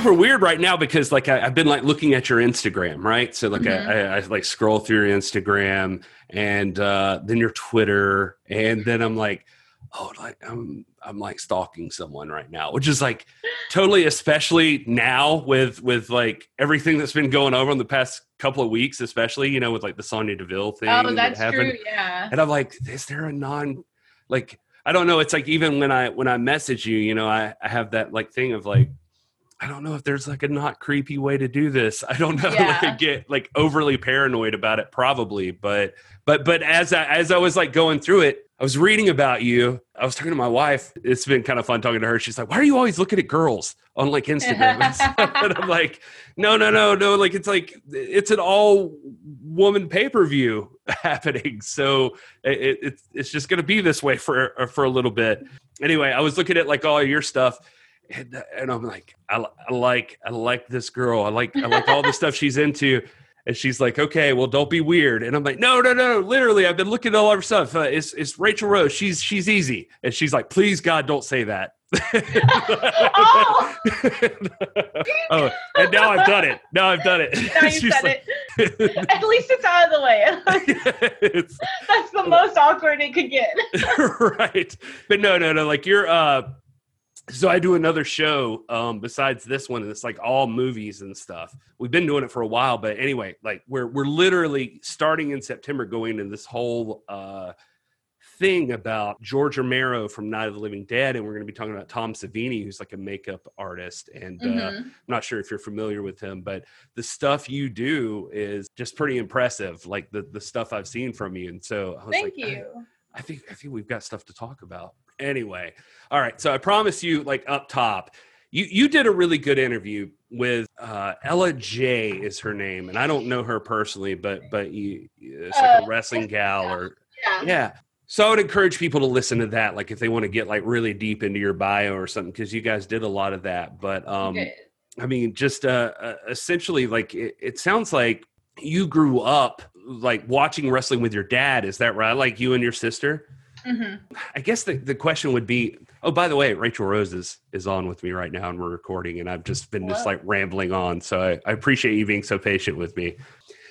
super weird right now because like I, have been like looking at your Instagram, right? So like mm-hmm. I, I, I, like scroll through your Instagram and uh, then your Twitter, and then I'm like, oh, like I'm I'm like stalking someone right now, which is like totally, especially now with with like everything that's been going over in the past couple of weeks, especially you know with like the Sonya Deville thing. Oh, that's that true. Yeah. And I'm like, is there a non like I don't know. It's like even when I when I message you, you know, I, I have that like thing of like I don't know if there's like a not creepy way to do this. I don't know. Yeah. like get like overly paranoid about it, probably. But but but as I as I was like going through it, I was reading about you. I was talking to my wife. It's been kind of fun talking to her. She's like, "Why are you always looking at girls on like Instagram?" and I'm like, "No, no, no, no. Like it's like it's an all woman pay per view happening. So it, it, it's just going to be this way for uh, for a little bit." Anyway, I was looking at like all your stuff. And, and I'm like, I, I like, I like this girl. I like, I like all the stuff she's into. And she's like, okay, well, don't be weird. And I'm like, no, no, no, literally, I've been looking at all her stuff. Uh, it's, it's Rachel Rose. She's, she's easy. And she's like, please, God, don't say that. oh. oh. and now I've done it. Now I've done it. Now you said like, it. At least it's out of the way. That's the most awkward it could get. right. But no, no, no. Like you're, uh, so I do another show um, besides this one, and it's like all movies and stuff. We've been doing it for a while, but anyway, like we're we're literally starting in September, going into this whole uh, thing about George Romero from Night of the Living Dead, and we're going to be talking about Tom Savini, who's like a makeup artist, and uh, mm-hmm. uh, I'm not sure if you're familiar with him, but the stuff you do is just pretty impressive, like the the stuff I've seen from you, and so I was thank like, you. I, I think I think we've got stuff to talk about. Anyway, all right. So I promise you, like up top, you you did a really good interview with uh, Ella J is her name, and I don't know her personally, but but you, it's like a uh, wrestling gal or yeah. yeah. So I would encourage people to listen to that, like if they want to get like really deep into your bio or something, because you guys did a lot of that. But um, okay. I mean, just uh, uh, essentially, like it, it sounds like you grew up like watching wrestling with your dad. Is that right? Like you and your sister? Mm-hmm. I guess the, the question would be oh, by the way, Rachel Rose is, is on with me right now and we're recording, and I've just been Whoa. just like rambling on. So I, I, appreciate you being so patient with me.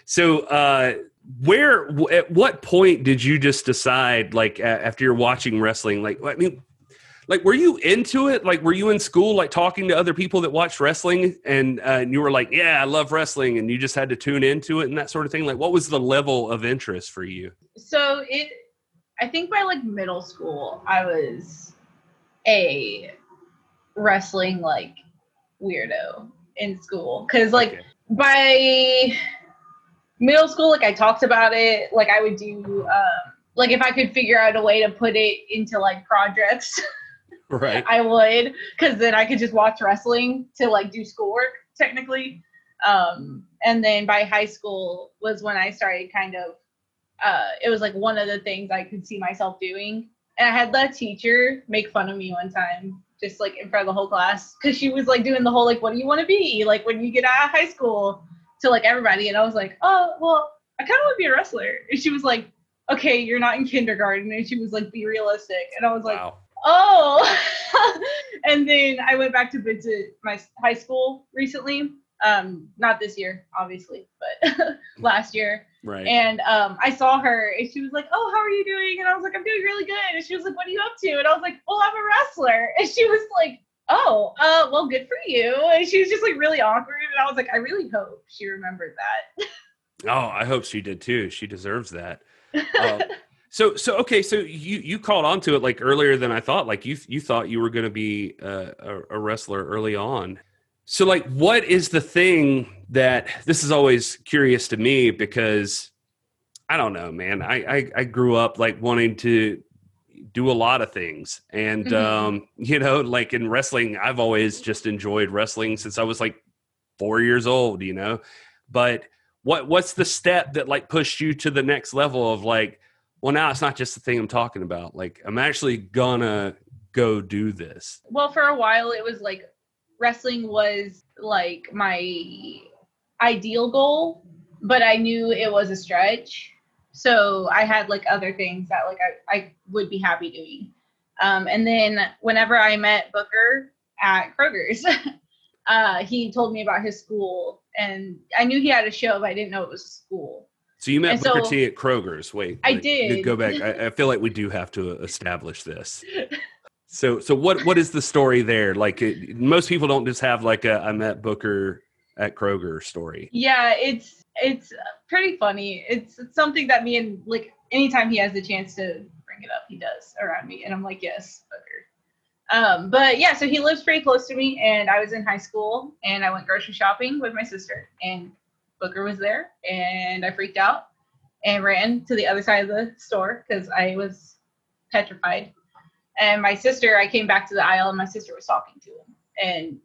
So, uh, where, at what point did you just decide, like, after you're watching wrestling, like, I mean, like were you into it like were you in school like talking to other people that watched wrestling and, uh, and you were like yeah i love wrestling and you just had to tune into it and that sort of thing like what was the level of interest for you so it I think by like middle school, I was a wrestling like weirdo in school because like okay. by middle school, like I talked about it. Like I would do, um, like if I could figure out a way to put it into like projects, right? I would because then I could just watch wrestling to like do schoolwork technically. Um, and then by high school was when I started kind of uh, it was like one of the things I could see myself doing. And I had that teacher make fun of me one time, just like in front of the whole class, because she was like doing the whole like, "What do you want to be like when you get out of high school?" to like everybody, and I was like, "Oh, well, I kind of want to be a wrestler." And she was like, "Okay, you're not in kindergarten," and she was like, "Be realistic," and I was like. Wow. Oh, and then I went back to visit my high school recently. Um, not this year, obviously, but last year Right. And um, I saw her and she was like, Oh, how are you doing? And I was like, I'm doing really good. And she was like, What are you up to? And I was like, Well, I'm a wrestler. And she was like, Oh, uh, well, good for you. And she was just like really awkward. And I was like, I really hope she remembered that. oh, I hope she did too. She deserves that. Uh, so, so okay, so you you called onto it like earlier than I thought. Like you you thought you were going to be uh, a, a wrestler early on. So, like, what is the thing that this is always curious to me because I don't know, man. I I, I grew up like wanting to do a lot of things, and mm-hmm. um, you know, like in wrestling, I've always just enjoyed wrestling since I was like four years old. You know, but what what's the step that like pushed you to the next level of like, well, now it's not just the thing I'm talking about. Like, I'm actually gonna go do this. Well, for a while, it was like wrestling was like my ideal goal, but I knew it was a stretch. So I had like other things that like I, I would be happy doing. Um, and then whenever I met Booker at Kroger's, uh, he told me about his school, and I knew he had a show, but I didn't know it was a school. So you met And Booker so- T at Kroger's. Wait, I you did. Go back. I, I feel like we do have to establish this. So, so what? What is the story there? Like, it, most people don't just have like a I met Booker at Kroger story. Yeah, it's it's pretty funny. It's, it's something that me and like anytime he has the chance to bring it up, he does around me, and I'm like, yes, Booker. Um, but yeah, so he lives pretty close to me, and I was in high school, and I went grocery shopping with my sister, and Booker was there, and I freaked out and ran to the other side of the store because I was petrified. And my sister, I came back to the aisle, and my sister was talking to him, and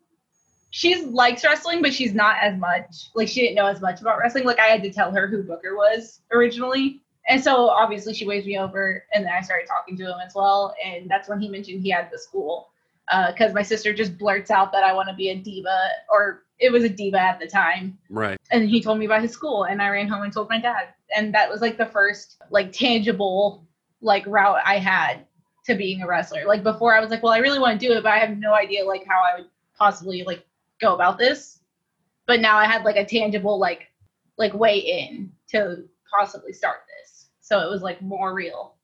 she likes wrestling, but she's not as much. Like she didn't know as much about wrestling. Like I had to tell her who Booker was originally. And so obviously she waves me over and then I started talking to him as well. And that's when he mentioned he had the school. Uh, because my sister just blurts out that I want to be a diva, or it was a diva at the time. Right. And he told me about his school, and I ran home and told my dad. And that was like the first like tangible like route I had to being a wrestler. Like before I was like, well, I really want to do it, but I have no idea like how I would possibly like go about this. But now I had like a tangible like like way in to possibly start this. So it was like more real.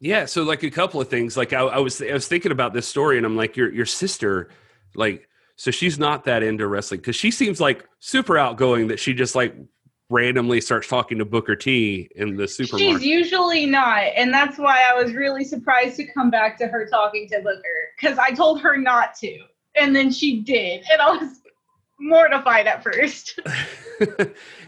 Yeah. So, like a couple of things. Like, I, I was I was thinking about this story, and I'm like, your your sister, like, so she's not that into wrestling because she seems like super outgoing. That she just like randomly starts talking to Booker T in the super She's usually not, and that's why I was really surprised to come back to her talking to Booker because I told her not to, and then she did, and I was mortified at first.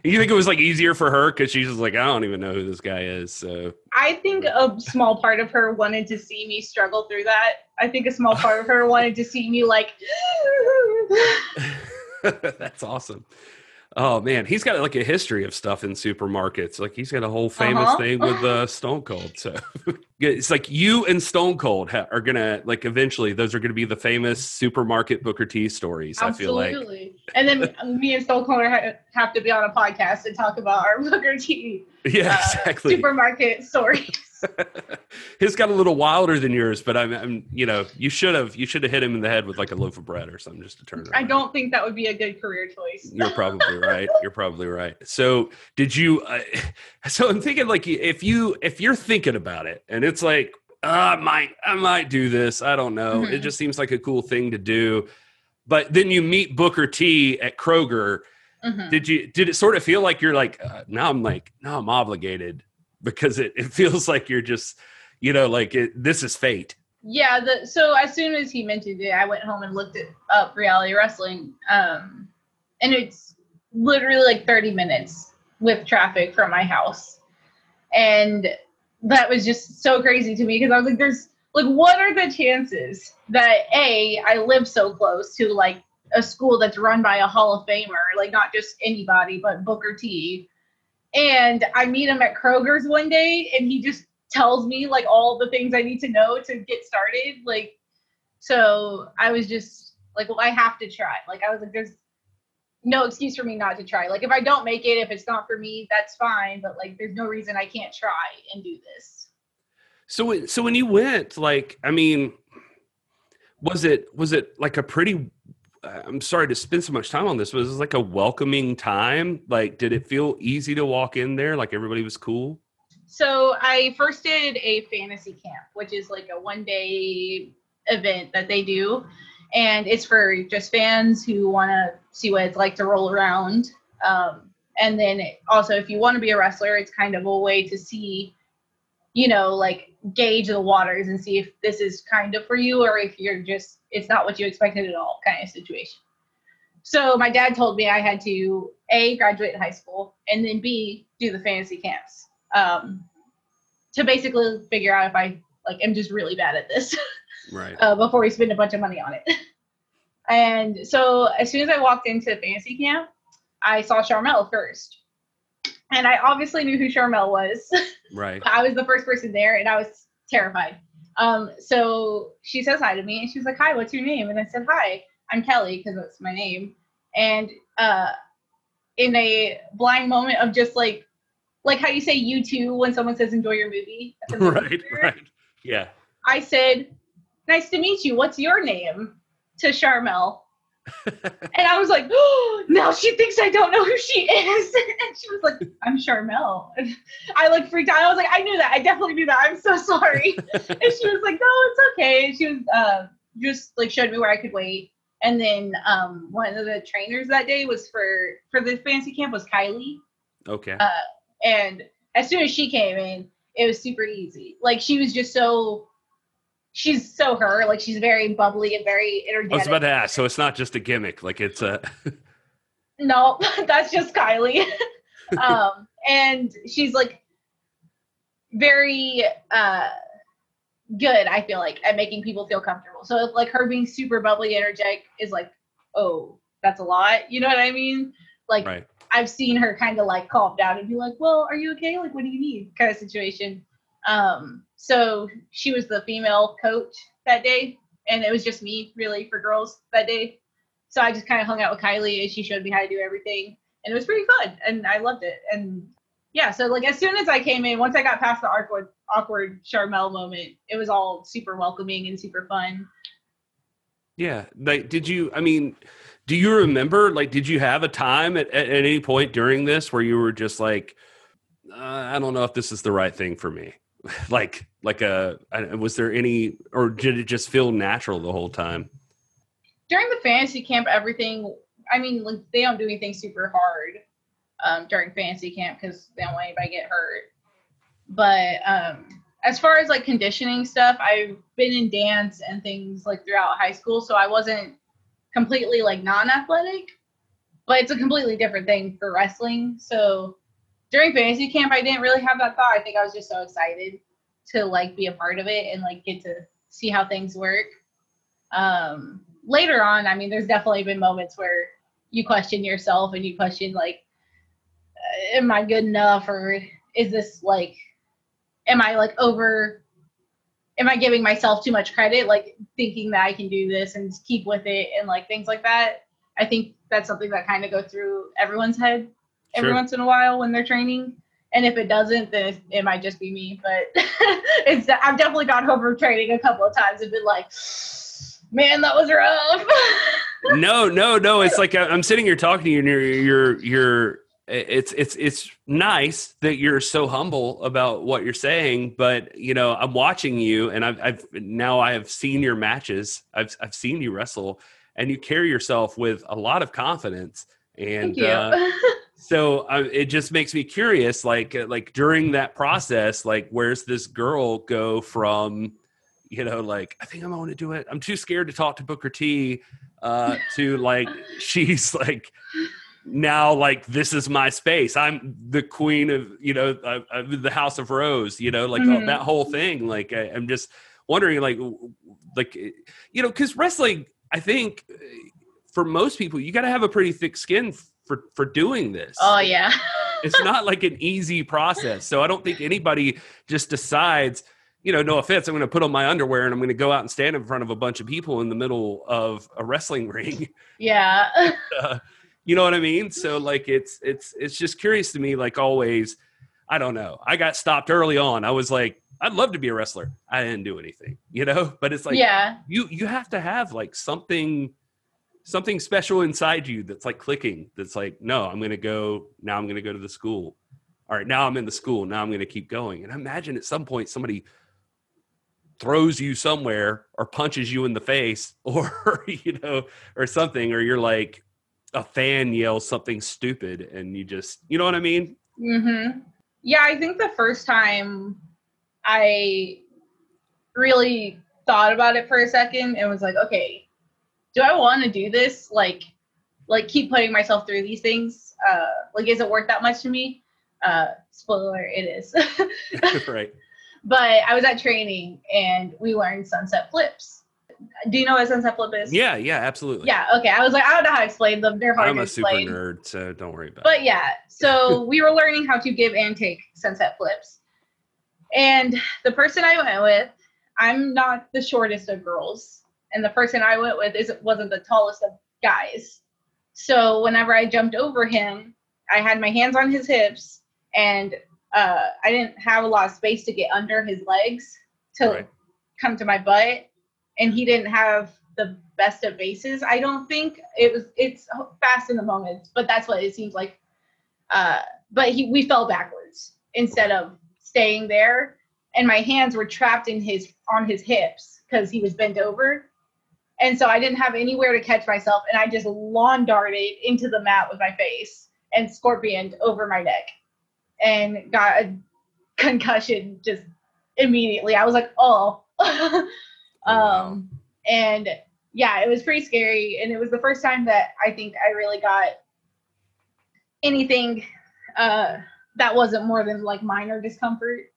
you think it was like easier for her because she's just like, I don't even know who this guy is. So I think a small part of her wanted to see me struggle through that. I think a small part of her wanted to see me like. that's awesome. Oh man, he's got like a history of stuff in supermarkets. Like he's got a whole famous Uh-huh. thing with uh, Stone Cold. So it's like you and Stone Cold ha- are gonna like eventually those are gonna be the famous supermarket Booker T stories. I feel like Absolutely. And then me and Stone Cold ha- have to be on a podcast and talk about our Booker T yeah, uh, exactly. supermarket stories. His got a little wilder than yours, but I'm, I'm you know you should have you should have hit him in the head with like a loaf of bread or something just to turn it. I don't think that would be a good career choice. You're probably right. You're probably right. So, did you? Uh, so, I'm thinking like if you if you're thinking about it, and it's like uh, I might I might do this. I don't know. It Mhm. just seems like a cool thing to do. But then you meet Booker T at Kroger. Mhm. Did you? Did it sort of feel like you're like uh, now? I'm like now I'm obligated because it it feels like you're just you know like it, this is fate. Yeah, the so as soon as he mentioned it, I went home and looked it up reality wrestling. Um and it's literally like 30 minutes with traffic from my house. And that was just so crazy to me because I was like, there's like what are the chances that A, I live so close to like a school that's run by a Hall of Famer, like not just anybody, but Booker T. And I meet him at Kroger's one day and he just tells me like all the things I need to know to get started. Like, so I was just like, well, I have to try. Like, I was like, there's no excuse for me not to try. Like, if I don't make it, if it's not for me, that's fine. But like, there's no reason I can't try and do this. So so when you went, like, I mean, was it was it like a pretty? I'm sorry to spend so much time on this. But was it like a welcoming time? Like, did it feel easy to walk in there? Like everybody was cool. So I first did a fantasy camp, which is like a one day event that they do. And it's for just fans who want to see what it's like to roll around. Um, and then also, if you want to be a wrestler, it's kind of a way to see, you know, like gauge the waters and see if this is kind of for you or if you're just, it's not what you expected at all kind of situation. So my dad told me I had to A, graduate high school, and then B, do the fantasy camps um, to basically figure out if I like am just really bad at this Right. uh, before we spend a bunch of money on it. and so as soon as I walked into fantasy camp, I saw Sharmell first. And I obviously knew who Sharmell was. Right. I was the first person there and I was terrified. Um, so she says hi to me and she's like, Hi, what's your name? And I said, Hi, I'm Kelly, because that's my name. And uh, in a blind moment of just like, like how you say you too when someone says enjoy your movie. at the movie Right. theater, Right. Yeah. I said, Nice to meet you. What's your name? to Sharmell. And I was like, oh, now she thinks I don't know who she is. and she was like, I'm Sharmell. And I like freaked out. I was like, I knew that. I definitely knew that. I'm so sorry. and she was like, no, it's okay. And she was uh, just like showed me where I could wait. And then um, one of the trainers that day was for for the fancy camp was Kylie. Okay. Uh, and as soon as she came in, it was super easy. Like she was just so she's so her. Like she's very bubbly and very energetic. I was about to ask, so it's not just a gimmick, like it's a No, that's just Kylie. um, and she's like very uh good, I feel like, at making people feel comfortable. So like her being super bubbly, energetic is like, oh, that's a lot. You know what I mean? Like right. I've seen her kind of like calm down and be like, well, are you okay? Like, what do you need? Kind of situation. Um, so she was the female coach that day, and it was just me really for girls that day. So I just kind of hung out with Kylie and she showed me how to do everything, and it was pretty fun, and I loved it. And yeah, so like as soon as I came in, once I got past the awkward awkward Sharmell moment, it was all super welcoming and super fun. Yeah. Like, did you? I mean, do you remember? Like, did you have a time at, at, at any point during this where you were just like, uh, I don't know if this is the right thing for me? like, like a was there any, or did it just feel natural the whole time? During the fantasy camp, everything. I mean, like they don't do anything super hard um, during fantasy camp because they don't want anybody get hurt. But um, as far as like conditioning stuff, I've been in dance and things like throughout high school, so I wasn't completely like non-athletic. But it's a completely different thing for wrestling. So during fantasy camp, I didn't really have that thought. I think I was just so excited to like be a part of it and like get to see how things work. Um, later on, I mean, there's definitely been moments where you question yourself and you question like, uh, am I good enough or is this like, am I like over? Am I giving myself too much credit, like thinking that I can do this and keep with it and like things like that? I think that's something that kind of go through everyone's head every Sure. once in a while when they're training. And if it doesn't, then it, might just be me. But it's I've definitely gone home from training a couple of times and been like, man, that was rough. no, no, no. It's like I- I'm sitting here talking to you, and you're, you're, you're. It's, it's, it's nice that you're so humble about what you're saying, but you know, I'm watching you, and I've, I've now I have seen your matches. I've, I've seen you wrestle, and you carry yourself with a lot of confidence. And uh, so uh, it just makes me curious, like, uh, like during that process, like, where's this girl go from? you know, like I think I'm going to do it. I'm too scared to talk to Booker T. Uh, to like she's like now like this is my space. I'm the queen of you know uh, the House of Rose. You know, like Mhm. that whole thing. Like I, I'm just wondering, like like you know, because wrestling, I think uh, for most people, you got to have a pretty thick skin for for doing this oh yeah. it's not like an easy process. So I don't think anybody just decides, you know, no offense, I'm going to put on my underwear and I'm going to go out and stand in front of a bunch of people in the middle of a wrestling ring. yeah. Uh, you know what I mean? So like it's it's it's just curious to me like always I don't know. I got stopped early on. I was like I'd love to be a wrestler. I didn't do anything, you know? But it's like yeah. you you have to have like something something special inside you that's like clicking that's like no i'm gonna go now i'm gonna go to the school. All right now i'm in the school now i'm gonna keep going. And imagine at some point somebody throws you somewhere or punches you in the face or you know or something or you're like a fan yells something stupid and you just you know what i mean? Mm-hmm. Yeah, I think the first time I really thought about it for a second and was like, okay, do I want to do this? Like, like keep putting myself through these things. Uh, like, is it worth that much to me? Uh, spoiler, it is. right but I was at training and we learned sunset flips. Do you know what a sunset flip is? yeah yeah absolutely Yeah. Okay. I was like, I don't know how to explain them. They're hard i'm a super explain. nerd so don't worry about it. But yeah, so we were learning how to give and take sunset flips. And the person I went with, I'm not the shortest of girls. And the person I went with isn't wasn't the tallest of guys. So whenever I jumped over him, I had my hands on his hips and uh, I didn't have a lot of space to get under his legs to Right. come to my butt. And he didn't have the best of bases. I don't think it was. It's fast in the moments, but that's what it seems like. Uh, but he, we fell backwards instead of staying there, and my hands were trapped in his on his hips because he was bent over, and so I didn't have anywhere to catch myself, and I just lawn darted into the mat with my face and scorpioned over my neck, and got a concussion just immediately. I was like, oh. um, and yeah, it was pretty scary. And it was the first time that I think I really got anything uh, that wasn't more than like minor discomfort.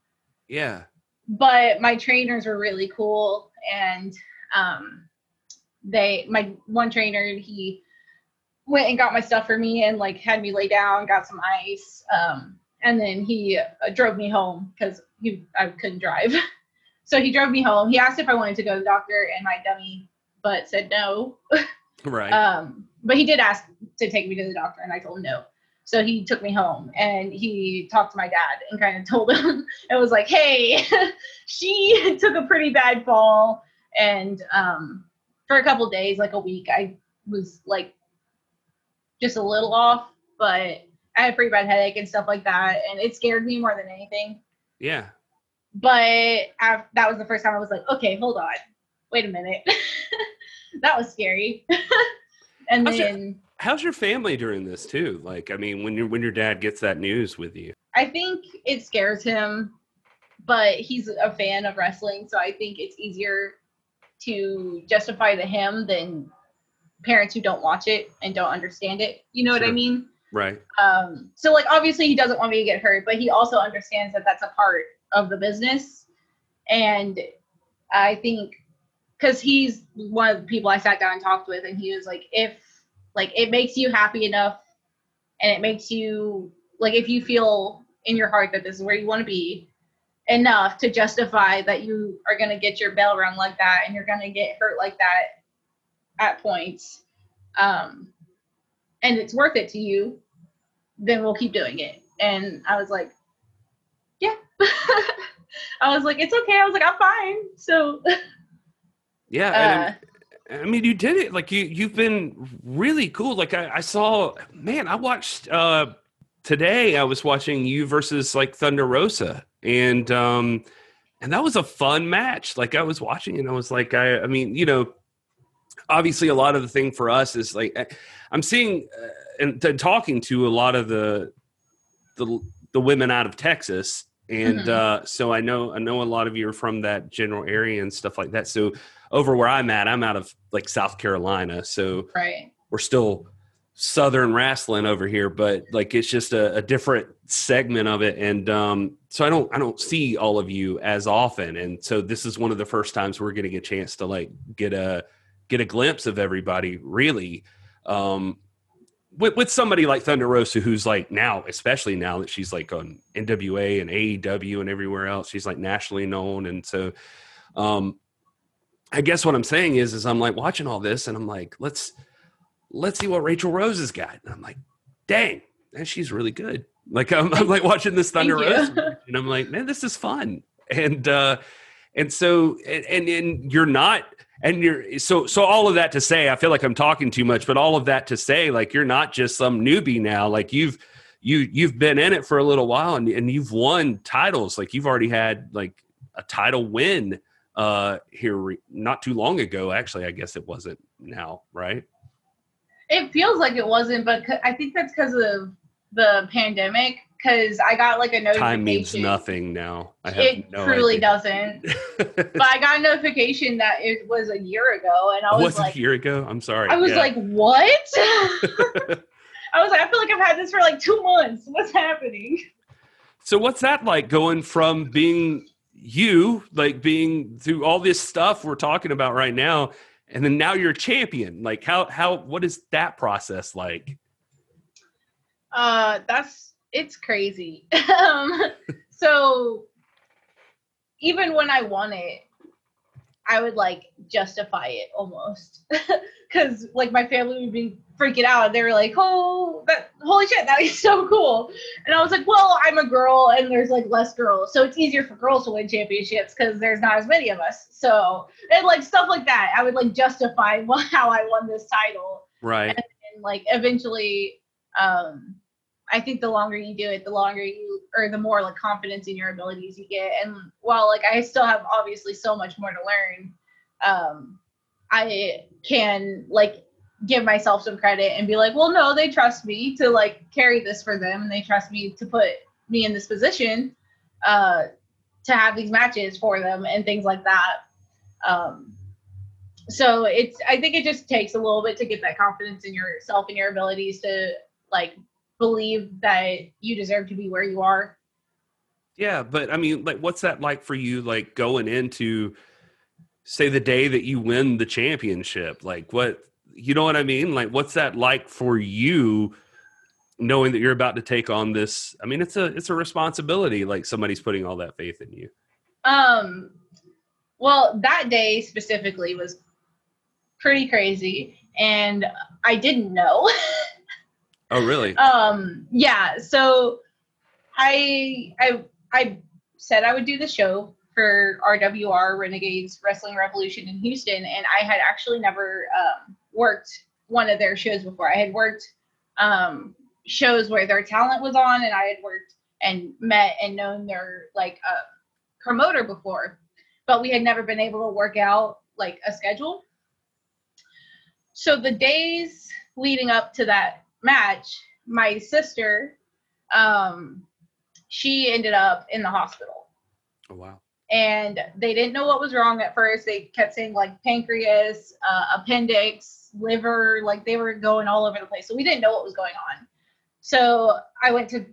Yeah. But my trainers were really cool. And um, they, my one trainer, he went and got my stuff for me and like had me lay down, got some ice. Um, and then he uh, drove me home because he I couldn't drive. so he drove me home. He asked if I wanted to go to the doctor, and my dummy butt said no. Right. um, but he did ask to take me to the doctor, and I told him no. So he took me home, and he talked to my dad and kind of told him it was like, "Hey, she took a pretty bad fall, and um, for a couple days, like a week, I was like just a little off, but." I had a pretty bad headache and stuff like that, and it scared me more than anything. yeah. But I, that was the first time I was like, okay, hold on, wait a minute, that was scary. and How's your- then How's your family during this too? Like, I mean, when your when your dad gets that news with you. I think it scares him, but he's a fan of wrestling, so I think it's easier to justify the him than parents who don't watch it and don't understand it. You know what I mean? Right. Um, so like obviously he doesn't want me to get hurt, but he also understands that that's a part of the business. And I think because he's one of the people I sat down and talked with, and he was like, if like it makes you happy enough, and it makes you like if you feel in your heart that this is where you want to be enough to justify that you are going to get your bell rung like that and you're going to get hurt like that at points um and it's worth it to you then we'll keep doing it. And I was like, yeah. I was like, it's okay. I was like, I'm fine. So, Yeah. uh, I mean, you did it. Like you, you've been really cool. Like I, I saw, man, I watched uh today. I was watching you versus like Thunder Rosa, and um, and that was a fun match. Like I was watching, and I was like, I, I mean, you know, obviously, a lot of the thing for us is like I- I'm seeing uh, and t- talking to a lot of the the the women out of Texas. And Mhm. uh, so I know I know a lot of you are from that general area and stuff like that. So over where I'm at, I'm out of like South Carolina, so right. we're still Southern wrestling over here, but like it's just a, a different segment of it, and um, so I don't I don't see all of you as often, and so this is one of the first times we're getting a chance to like get a get a glimpse of everybody really. Um, with, with somebody like Thunder Rosa, who's like now, especially now that she's like on NWA and AEW and everywhere else, she's like nationally known, and so um, I guess what I'm saying is, is I'm like watching all this, and I'm like, let's let's see what Rachel Rose has got, and I'm like, dang, man, she's really good. Like I'm, I'm like watching this Thunder Rose, and I'm like, man, this is fun, and uh, and so and, and and you're not and you're so so all of that to say i feel like i'm talking too much but all of that to say like you're not just some newbie now. Like you've you you've been in it for a little while and, and you've won titles. Like you've already had like a title win uh here re- not too long ago actually i guess it wasn't now right It feels like it wasn't, but I think that's because of the pandemic. Because I got like a notification. time means nothing now i have It no truly idea. doesn't. But I got a notification that it was a year ago, and I was, was like, a year ago i'm sorry I was Yeah. like, what? I was like, I feel like I've had this for like two months. What's happening? So what's that like going from being you, like being through all this stuff we're talking about right now, and then now you're a champion? Like how how what is that process like? Uh, that's it's crazy. um, so even when I won it, I would like justify it almost because like my family would be freaking out. They were like, "Oh, that holy shit, that is so cool!" And I was like, "Well, I'm a girl, and there's like less girls, so it's easier for girls to win championships because there's not as many of us." So and like stuff like that, I would like justify how I won this title, Right. and like eventually, um, I think the longer you do it, the longer you or the more like confidence in your abilities you get. And while like I still have obviously so much more to learn, um, I can like give myself some credit and be like, well, no, they trust me to like carry this for them, and they trust me to put me in this position uh, to have these matches for them and things like that. Um, so it's I think it just takes a little bit to get that confidence in yourself and your abilities to like believe that you deserve to be where you are. Yeah, but I mean, like, what's that like for you? Like going into, say, the day that you win the championship. Like, what you know what I mean? Like, what's that like for you, knowing that you're about to take on this? I mean, it's a it's a responsibility. Like somebody's putting all that faith in you. Um, well, that day specifically was pretty crazy, and I didn't know. Oh, really? um, yeah. So I I I said I would do the show for RWR Renegades Wrestling Revolution in Houston, and I had actually never um, worked one of their shows before. I had worked um, shows where their talent was on, and I had worked and met and known their like uh, promoter before, but we had never been able to work out like a schedule. So the days leading up to that match, my sister, um, she ended up in the hospital Oh, wow. and they didn't know what was wrong at first. They kept saying like pancreas, uh, appendix, liver, like they were going all over the place. So we didn't know what was going on. So I went to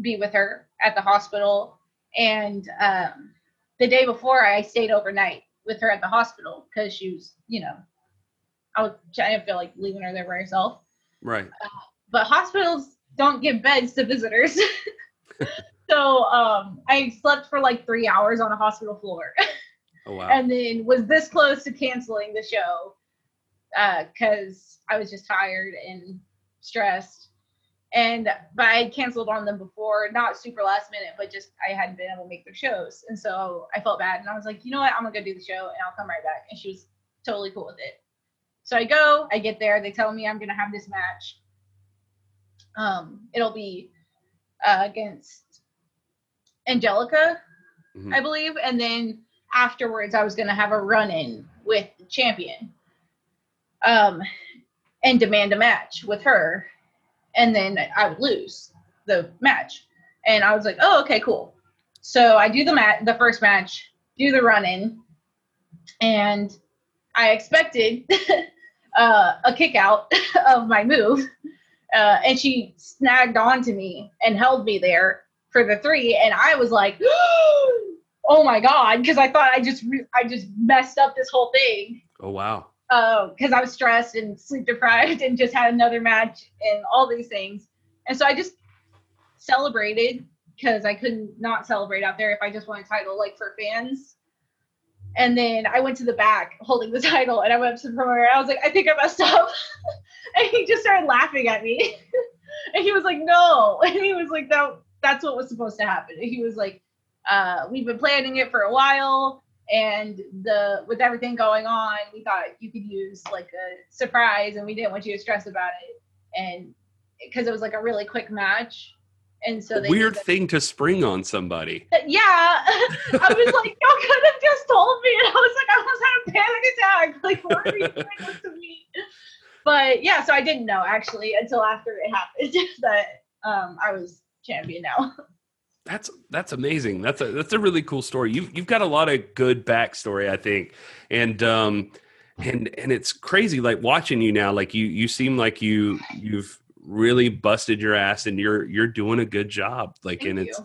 be with her at the hospital, and um, the day before I stayed overnight with her at the hospital because she was, you know, I was I didn't feel like leaving her there by herself Right. but hospitals don't give beds to visitors. so um, I slept for like three hours on a hospital floor, Oh, wow. and then was this close to canceling the show because I was just tired and stressed. And but I had canceled on them before, not super last minute, but just I hadn't been able to make their shows, and so I felt bad. And I was like, you know what, I'm gonna go do the show, and I'll come right back. And she was totally cool with it. So I go, I get there, they tell me I'm gonna have this match. Um, it'll be uh, against Angelica, Mhm. I believe, and then afterwards I was gonna have a run-in with the champion, um, and demand a match with her, and then I would lose the match. And I was like, oh, okay, cool. So I do the mat, the first match, do the run-in, and I expected uh, a kick out of my move, uh, and she snagged onto me and held me there for the three, and I was like, "Oh my god!" Because I thought I just re- I just messed up this whole thing Oh, wow. Because I was stressed and sleep deprived and just had another match and all these things, and so I just celebrated because I couldn't not celebrate out there if I just won a title like for fans. And then I went to the back holding the title and I went up to the promoter. I was like, I think I messed up. and he just started laughing at me. and he was like, no. And he was like, that that's what was supposed to happen. And he was like, uh, we've been planning it for a while. And the with everything going on, we thought you could use like a surprise and we didn't want you to stress about it. And because it was like a really quick match. And so they Weird thing to spring on somebody. yeah, I was like, y'all could have just told me, and I was like, I almost had a panic attack. Like, why are you doing this to me? But yeah, so I didn't know actually until after it happened that um, I was champion now. That's that's amazing. That's a that's a really cool story. You've you've got a lot of good backstory, I think, and um, and and it's crazy. Like watching you now, like you you seem like you you've really busted your ass, and you're you're doing a good job. Like, Thank and you. it's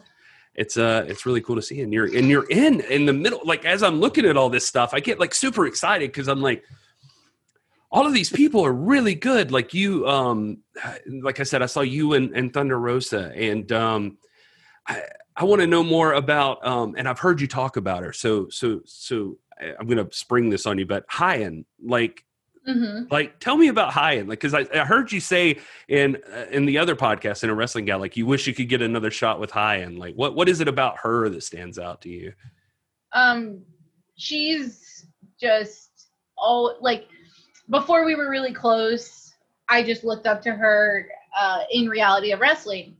it's uh it's really cool to see. And you're and you're in in the middle. Like as I'm looking at all this stuff, I get like super excited because I'm like. All of these people are really good. Like you, um, like I said, I saw you and, and Thunder Rosa, and um, I, I want to know more about, um, and I've heard you talk about her. So, so, so I'm going to spring this on you, but Hyan, like, hmm Like, tell me about End, like, because I, I heard you say in uh, in the other podcast in a wrestling gal, like, you wish you could get another shot with End. Like, what what is it about her that stands out to you? Um, she's just all like before we were really close. I just looked up to her uh, in reality of wrestling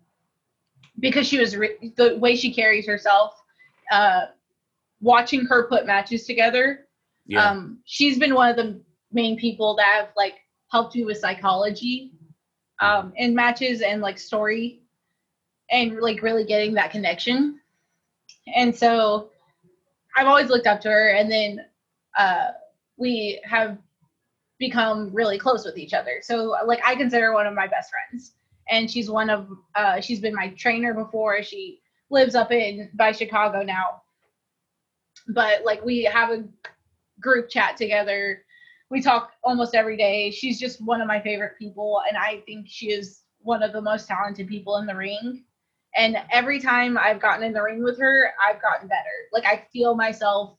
because she was re- the way she carries herself. Uh, watching her put matches together, Yeah, um, she's been one of the main people that have like helped me with psychology um, in matches and like story and like really getting that connection. And so I've always looked up to her, and then uh, we have become really close with each other. So like I consider her one of my best friends, and she's one of uh, she's been my trainer before. She lives up in by Chicago now, but like we have a group chat together. We talk almost every day. She's just one of my favorite people, and I think she is one of the most talented people in the ring. And every time I've gotten in the ring with her, I've gotten better. Like I feel myself,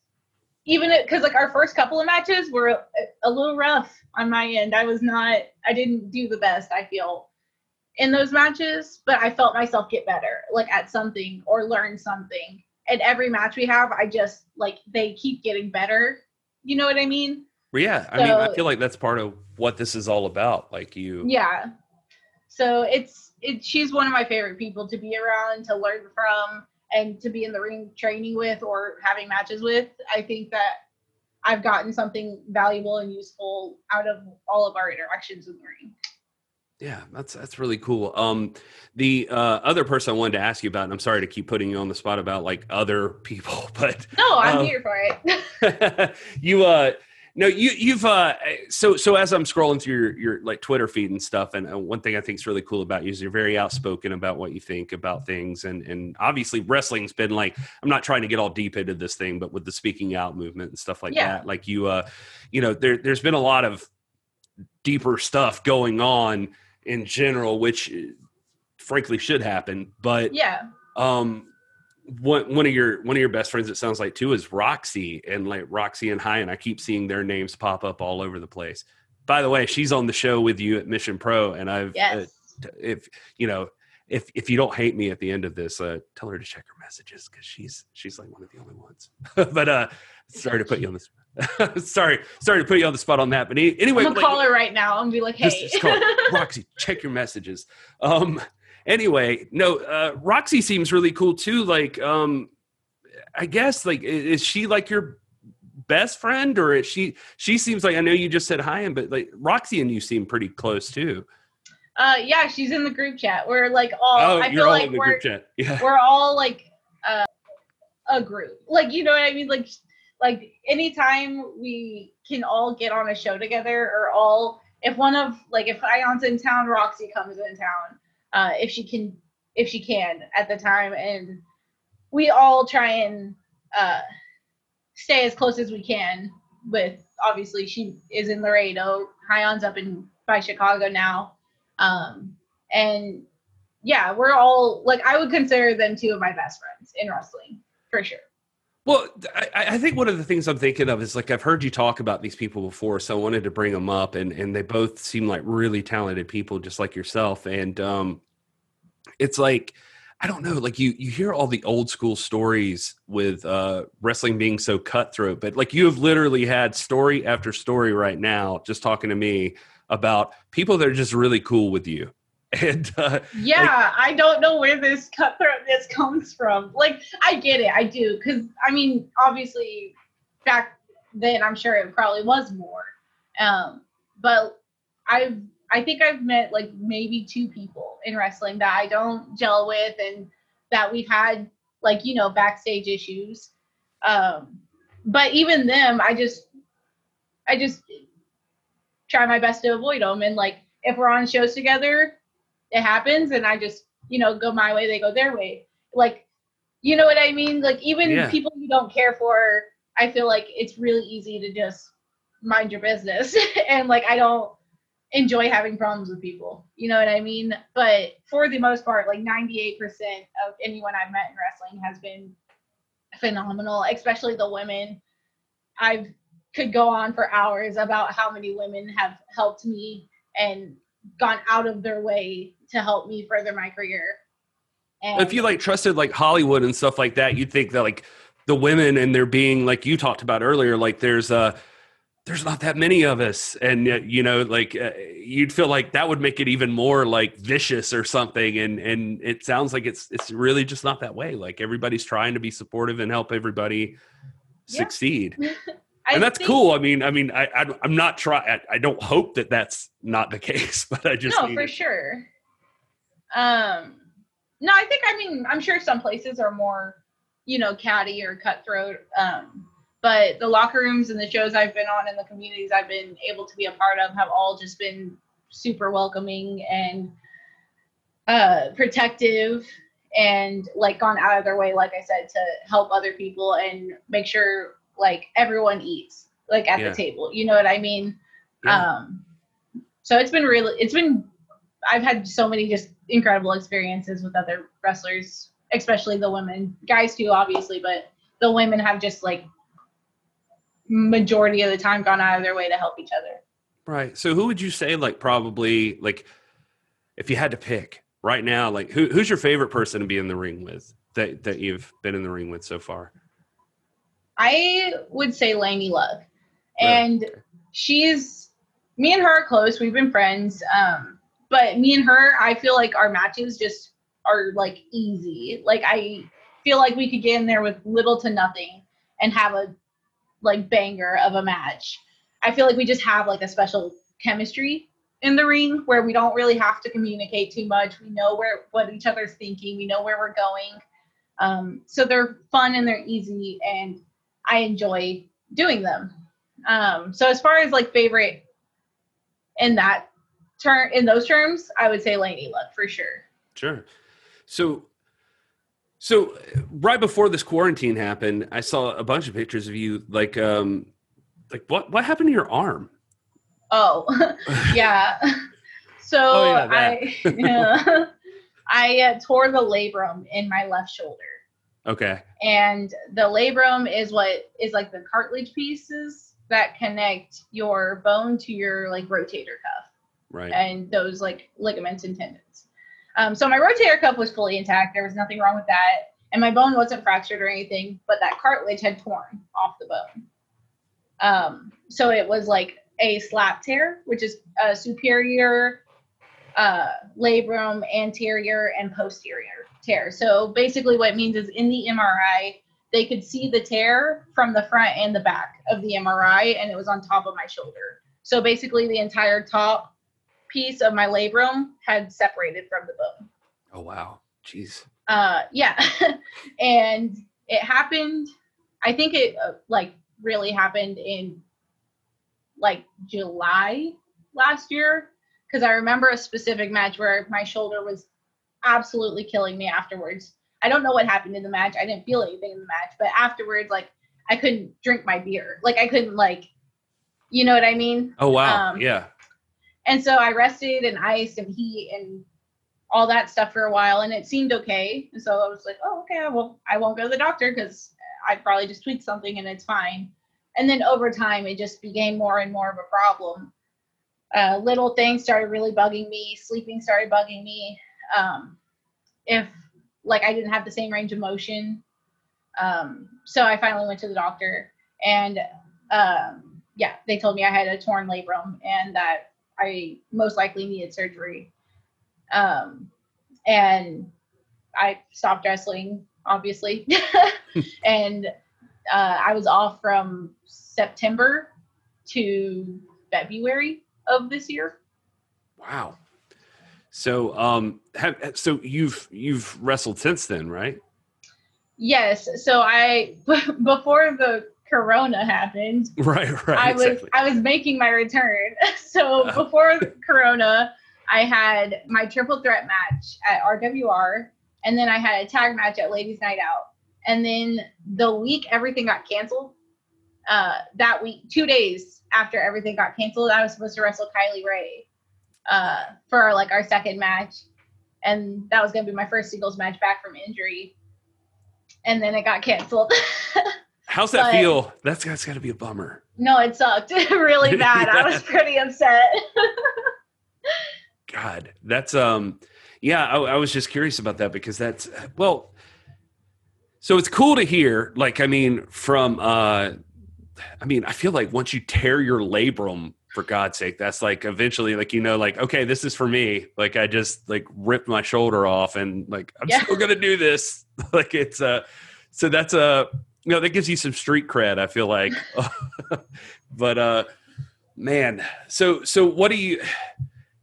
even because like our first couple of matches were a, a little rough on my end. I was not, I didn't do the best. I feel in those matches, but I felt myself get better, like at something or learn something. And every match we have, I just like they keep getting better. You know what I mean? Well, yeah. I mean, I feel like that's part of what this is all about. Like, you, Yeah. So it's it she's one of my favorite people to be around, to learn from, and to be in the ring training with or having matches with. I think that I've gotten something valuable and useful out of all of our interactions in the ring. Yeah, that's that's really cool. Um, the uh, other person I wanted to ask you about, and I'm sorry to keep putting you on the spot about like other people, but No, I'm Um, here for it. you uh no you you've uh so so as i'm scrolling through your, your like twitter feed and stuff and uh, one thing i think is really cool about you is you're very outspoken about what you think about things and and obviously wrestling's been like i'm not trying to get all deep into this thing but with the speaking out movement and stuff like Yeah. that like you uh you know there there's been a lot of deeper stuff going on in general which uh, frankly should happen but yeah. um one one of your one of your best friends it sounds like too is Roxy and like Roxy and Hyan and I keep seeing their names pop up all over the place. By the way, she's on the show with you at Mission Pro and I've uh, Yes. t- if you know if if you don't hate me at the end of this uh tell her to check her messages cuz she's she's like one of the only ones. but uh sorry to put you on this sorry sorry to put you on the spot on that but any- anyway I'm gonna like- call her right now and be like, hey. just call Roxy, check your messages. Um, anyway, no, uh, Roxy seems really cool too. Like, um, I guess, like, is she like your best friend, or is she? She seems like I know you just said hi, and but like Roxy and you seem pretty close too. uh, yeah, she's in the group chat. We're like all. oh, I you're feel all like in the we're group chat. Yeah, we're all like uh, a group. Like you know what I mean? Like like anytime we can all get on a show together or all if one of like if Hyan's in town, Roxy comes in town. Uh, if she can if she can at the time and we all try and uh, stay as close as we can with obviously she is in Laredo, Hyan's up in by Chicago now. Um, and yeah, we're all like I would consider them two of my best friends in wrestling for sure. Well, I, I think one of the things I'm thinking of is like I've heard you talk about these people before, so I wanted to bring them up, and and they both seem like really talented people, just like yourself. And um, it's like I don't know, like you you hear all the old school stories with uh, wrestling being so cutthroat, but like you have literally had story after story right now, just talking to me about people that are just really cool with you, and uh, Yeah, I don't know where this cutthroatness comes from. Like, I get it, I do, because I mean, obviously, back then, I'm sure it probably was more. Um, but I've, I think I've met like maybe two people in wrestling that I don't gel with, and that we've had like you know backstage issues. Um, but even them, I just, I just try my best to avoid them, and like if we're on shows together it happens and I just, you know, go my way, they go their way. Like, you know what I mean? Like even Yeah. people you don't care for, I feel like it's really easy to just mind your business. and like I don't enjoy having problems with people. You know what I mean? But for the most part, like 98% of anyone I've met in wrestling has been phenomenal, especially the women. I've could go on for hours about how many women have helped me and gone out of their way to help me further my career. And if you like trusted like Hollywood and stuff like that, you'd think that like the women and there being like you talked about earlier, like there's uh there's not that many of us, and yet, you know, like uh, you'd feel like that would make it even more like vicious or something. And and it sounds like it's it's really just not that way. Like everybody's trying to be supportive and help everybody Yeah. succeed, and that's think- cool. I mean, I mean, I, I I'm not trying. I, I don't hope that that's not the case, but I just no, for it- sure. Um, no, I think I mean I'm sure some places are more, you know, catty or cutthroat. Um, but the locker rooms and the shows I've been on and the communities I've been able to be a part of have all just been super welcoming and uh, protective and like gone out of their way, like I said, to help other people and make sure like everyone eats like at Yeah. the table. You know what I mean? Yeah. Um, so it's been really, it's been, I've had so many just incredible experiences with other wrestlers, especially the women, guys too, obviously, but the women have just like majority of the time gone out of their way to help each other. Right. So who would you say like probably like if you had to pick right now, like who who's your favorite person to be in the ring with that that you've been in the ring with so far? I would say Laynie Luck. And she's me and her are close. We've been friends. Um, but me and her, I feel like our matches just are like easy. Like I feel like we could get in there with little to nothing and have a like banger of a match. I feel like we just have like a special chemistry in the ring where we don't really have to communicate too much. We know where what each other's thinking. We know where we're going. Um, so they're fun and they're easy, and I enjoy doing them. Um, so as far as like favorite in that term in those terms, I would say Laynie Luck for sure. Sure. So so uh, right before this quarantine happened, I saw a bunch of pictures of you like um like what what happened to your arm? Oh, yeah. So Oh, yeah. I yeah, I uh, tore the labrum in my left shoulder. Okay. and the labrum is what is like the cartilage pieces that connect your bone to your like rotator cuff Right. and those like ligaments and tendons. Um, so my rotator cuff was fully intact. There was nothing wrong with that, and my bone wasn't fractured or anything, but that cartilage had torn off the bone. Um, so it was like a slap tear, which is a superior uh, labrum, anterior, and posterior tear. So basically, what it means is in the MRI, they could see the tear from the front and the back of the MRI, and it was on top of my shoulder. So basically, the entire top piece of my labrum had separated from the bone. Oh wow. Jeez. Uh, yeah, and it happened. I think it uh, like really happened in like July last year because I remember a specific match where my shoulder was absolutely killing me afterwards. I don't know what happened in the match. I didn't feel anything in the match, but afterwards, like I couldn't drink my beer. Like I couldn't like, you know what I mean? Oh wow. Um, yeah. And so I rested and iced and heat and all that stuff for a while, and it seemed okay. And so I was like, oh, okay, well I won't go to the doctor because I probably just tweaked something and it's fine. And then over time, it just became more and more of a problem. Uh, little things started really bugging me. Sleeping started bugging me. Um, if like I didn't have the same range of motion, um, so I finally went to the doctor, and um, yeah, they told me I had a torn labrum and that I most likely needed surgery. Um, and I stopped wrestling, obviously, and uh, I was off from September to February of this year. Wow. So um have so you've you've wrestled since then, right? Yes, so I before the corona happened, Right, right. I was. I was making my return. So before Corona, I had my triple threat match at RWR, and then I had a tag match at Ladies Night Out. And then the week everything got canceled, uh, that week, two days after everything got canceled, I was supposed to wrestle Kylie Rae uh, for like our second match, and that was gonna be my first singles match back from injury. And then it got canceled. How's that But- feel? That's that's got to be a bummer. No, it sucked really bad. I was pretty upset. God, that's um, yeah. I, I was just curious about that because that's well. So it's cool to hear. Like, I mean, from uh, I mean, I feel like once you tear your labrum, for God's sake, that's like eventually, like you know, like okay, this is for me. Like I just like ripped my shoulder off, and like I'm Yeah. still gonna do this. like it's uh, so that's a you know that gives you some street cred. I feel like, but uh, man, so so what do you?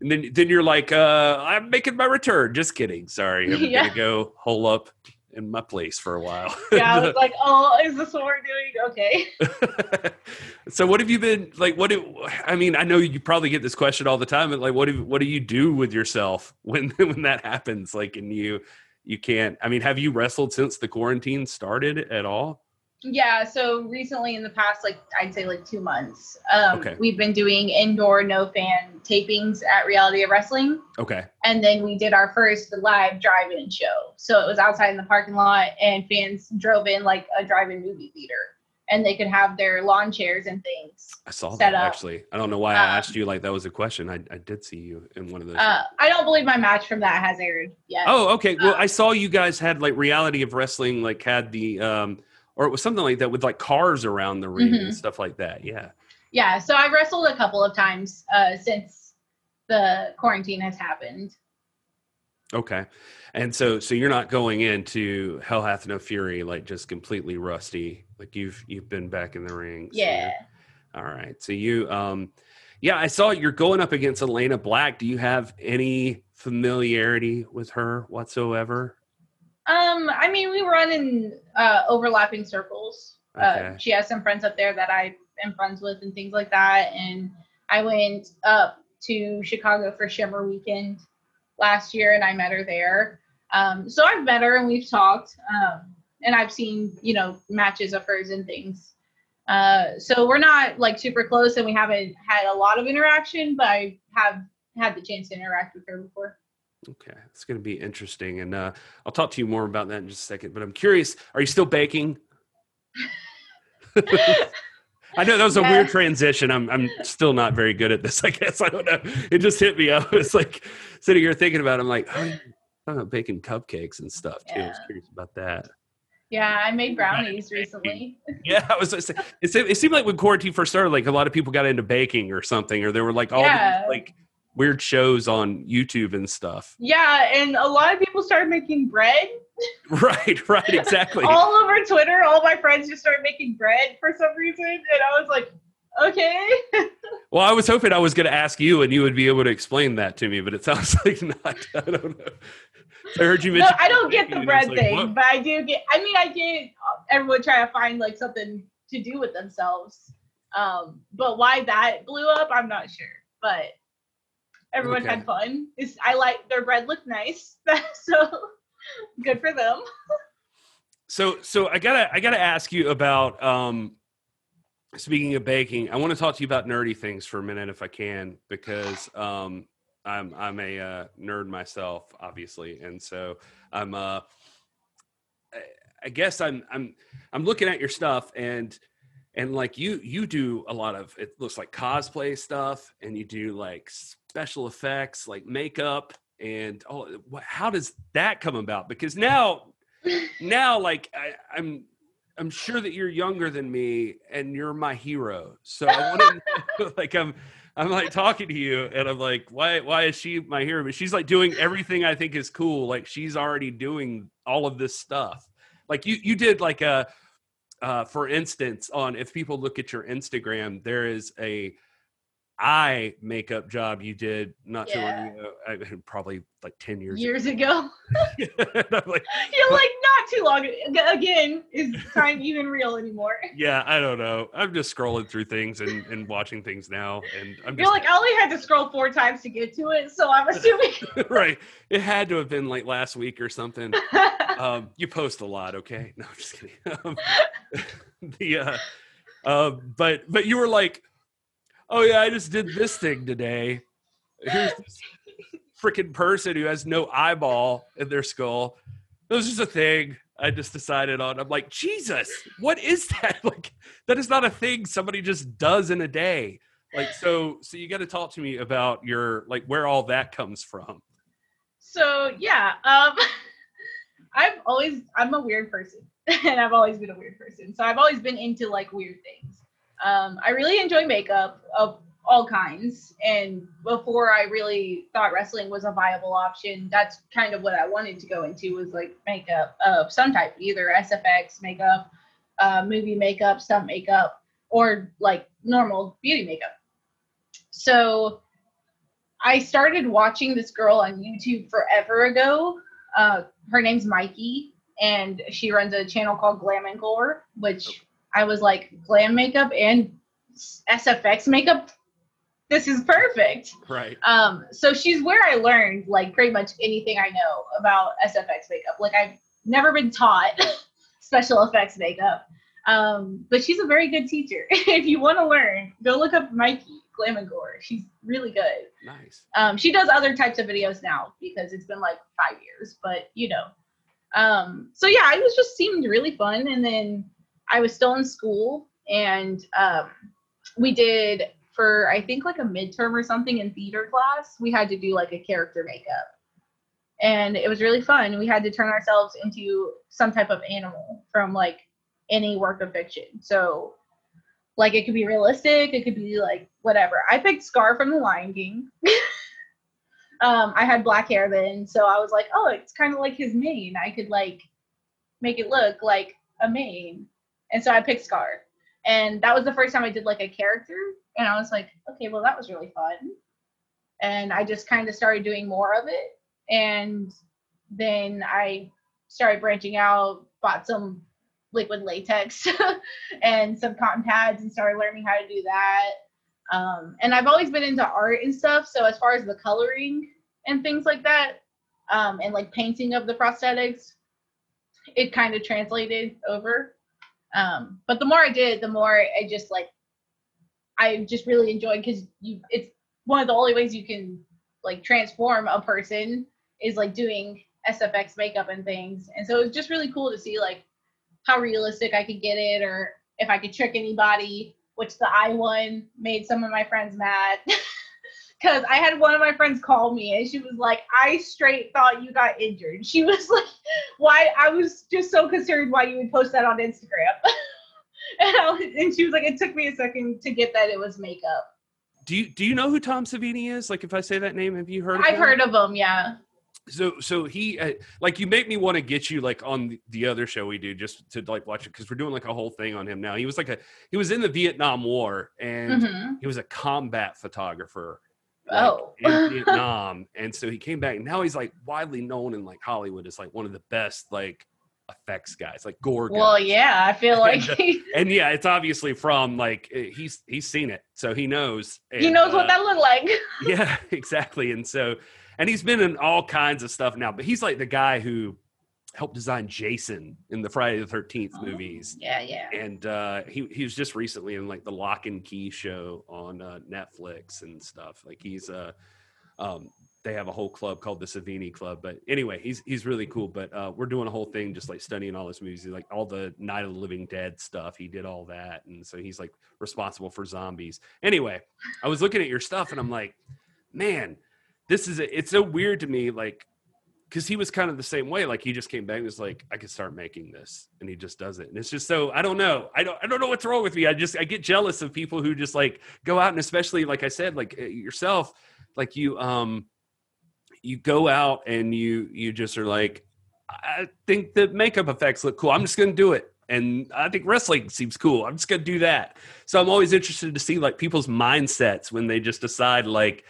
And then, then you're like, uh, I'm making my return. Just kidding. Sorry. I'm Yeah. going to go hole up in my place for a while. yeah, I was like, oh, is this what we're doing? Okay. so what have you been like? What do, I mean, I know you probably get this question all the time, but like, what do, what do you do with yourself when, when that happens? Like, and you, you can't, I mean, have you wrestled since the quarantine started at all? Yeah, so recently in the past, like I'd say like two months, um, Okay. we've been doing indoor no fan tapings at Reality of Wrestling. Okay. And then we did our first live drive in show. So it was outside in the parking lot, and fans drove in like a drive in movie theater. And they could have their lawn chairs and things. I saw that up. actually. I don't know why I Um, asked you like that was a question. I, I did see you in one of those. Uh, I don't believe my match from that has aired yet. Oh, okay. Well, Uh, I saw you guys had like reality of wrestling, like had the um, or it was something like that with like cars around the ring and Mhm. stuff like that. Yeah. Yeah, so I've wrestled a couple of times uh, since the quarantine has happened. Okay. And so, so you're not going into Hell Hath No Fury like just completely rusty. Like you've you've been back in the ring. so Yeah. all right. So you, um, yeah, I saw you're going up against Elayna Black. Do you have any familiarity with her whatsoever? Um, I mean, we run in uh, overlapping circles. Okay. Uh, she has some friends up there that I am friends with and things like that. And I went up to Chicago for Shimmer Weekend last year, and I met her there. Um, so I've met her and we've talked, um, and I've seen you know matches of hers and things. Uh, so we're not like super close, and we haven't had a lot of interaction, but I have had the chance to interact with her before. Okay, it's going to be interesting, and uh, I'll talk to you more about that in just a second. But I'm curious: Are you still baking? I know that was a Yeah. weird transition. I'm I'm still not very good at this. I guess I don't know. It just hit me. I was like sitting here thinking about. It. I'm like, oh, yeah, about baking cupcakes and stuff too. I was curious about that. Yeah, I made brownies recently. Yeah, I was. It seemed, it seemed like when quarantine first started, like a lot of people got into baking or something, or there were like all Yeah. these like weird shows on YouTube and stuff. Yeah, and a lot of people started making bread. Right, right, exactly. All over Twitter, all my friends just started making bread for some reason, and I was like, okay. Well, I was hoping I was going to ask you and you would be able to explain that to me, but it sounds like not. I don't know. I heard you no, mention. I don't get the and I was bread like, thing, what? but I do get. I mean, I get everyone trying to find like something to do with themselves. Um, but why that blew up, I'm not sure. But everyone Okay. had fun. It's, I like their bread looked nice, so good for them. So, so I gotta, I gotta ask you about. um Speaking of baking, I want to talk to you about nerdy things for a minute, if I can, because um, I'm I'm a uh, nerd myself, obviously, and so I'm. Uh, I- I guess I'm I'm I'm looking at your stuff and and like you you do a lot of it looks like cosplay stuff and you do like special effects like makeup and oh how does that come about? Because now now like I, i'm i'm sure that you're younger than me and you're my hero. So i want to like i'm i'm like talking to you and i'm like why why is she my hero? But she's like doing everything i think is cool like she's already doing all of this stuff. Like you you did like a uh, for instance on if people look at your instagram there is a eye makeup job you did not too long ago probably like 10 years Years ago, ago like you're like not too long. Again, is time even real anymore? yeah i don't know i'm just scrolling through things and, and watching things now and i'm You're just like I only had to scroll four times to get to it, so I'm assuming. right it had to have been like last week or something um, you post a lot, okay? No, I'm just kidding. Um, the uh, uh, but but you were like, oh yeah, I just did this thing today. Here's this freaking person who has no eyeball in their skull. It was just a thing. I just decided on. I'm like, Jesus, what is that? Like, that is not a thing somebody just does in a day. Like, so, so you got to talk to me about your like where all that comes from. So yeah, um, I've always I'm a weird person, and I've always been a weird person. So I've always been into like weird things. Um, I really enjoy makeup of all kinds, and before I really thought wrestling was a viable option, that's kind of what I wanted to go into was like makeup of some type, either SFX makeup, uh, movie makeup, stunt makeup, or like normal beauty makeup. So I started watching this girl on YouTube forever ago. Uh, her name's Mykie, and she runs a channel called Glam and Gore, which I was like, glam makeup and SFX makeup. This is perfect. Right. Um, so she's where I learned like pretty much anything I know about SFX makeup. Like I've never been taught special effects makeup. Um, but she's a very good teacher. if you want to learn, go look up Mykie Glam and Gore. She's really good. Nice. Um, she does other types of videos now because it's been like five years, but you know. Um, so yeah, it was just seemed really fun. And then I was still in school and um, we did for I think like a midterm or something in theater class, we had to do like a character makeup. And it was really fun. We had to turn ourselves into some type of animal from like any work of fiction. So like it could be realistic, it could be like whatever. I picked Scar from The Lion King. um, I had black hair then, so I was like, oh, it's kind of like his mane. I could like make it look like a mane, and so I picked Scar. And that was the first time I did like a character, and I was like, okay, well that was really fun. And I just kind of started doing more of it, and then I started branching out, bought some liquid latex and some cotton pads and started learning how to do that. Um, and I've always been into art and stuff. So as far as the coloring and things like that, um, and like painting of the prosthetics, it kind of translated over. Um, but the more I did, the more I just like, I just really enjoyed because you, it's one of the only ways you can like transform a person is like doing SFX makeup and things. And so it was just really cool to see like how realistic I could get it or if I could trick anybody, which the I one made some of my friends mad. Cause I had one of my friends call me and she was like, I straight thought you got injured. She was like, why I was just so concerned why you would post that on Instagram. and, was, and she was like, it took me a second to get that it was makeup. Do you do you know who Tom Savini is? Like, if I say that name, have you heard? of him? I've him? heard of him, yeah. so so he uh, like you make me want to get you like on the, the other show we do just to like watch it because we're doing like a whole thing on him now he was like a he was in the vietnam war and hmm he was a combat photographer like, Oh. in vietnam and so he came back and now he's like widely known in like hollywood as like one of the best like effects guys like gore guys. Well, yeah, I feel like he, and yeah it's obviously from like uh, he's he's seen it so he knows he and, knows what uh, that looked like. yeah, exactly. And so, and he's been in all kinds of stuff now, but he's like the guy who helped design Jason in the Friday the Thirteenth movies. Yeah, yeah. And uh, he he was just recently in like the Locke and Key show on uh, Netflix and stuff. Like he's uh, um, they have a whole club called the Savini Club. But anyway, he's he's really cool. But uh, we're doing a whole thing just like studying all his movies, like all the Night of the Living Dead stuff. He did all that, and so he's like responsible for zombies. Anyway, I was looking at your stuff and I'm like, man, this is a, it's so weird to me, like. Because he was kind of the same way, like he just came back and was like, "I could start making this," and he just does it, and it's just so I don't know, I don't, I don't know what's wrong with me. I just I get jealous of people who just like go out and especially like I said, like uh, yourself, like you um you go out and you you just are like i think the makeup effects look cool i'm just gonna do it and i think wrestling seems cool i'm just gonna do that so i'm always interested to see like people's mindsets when they just decide like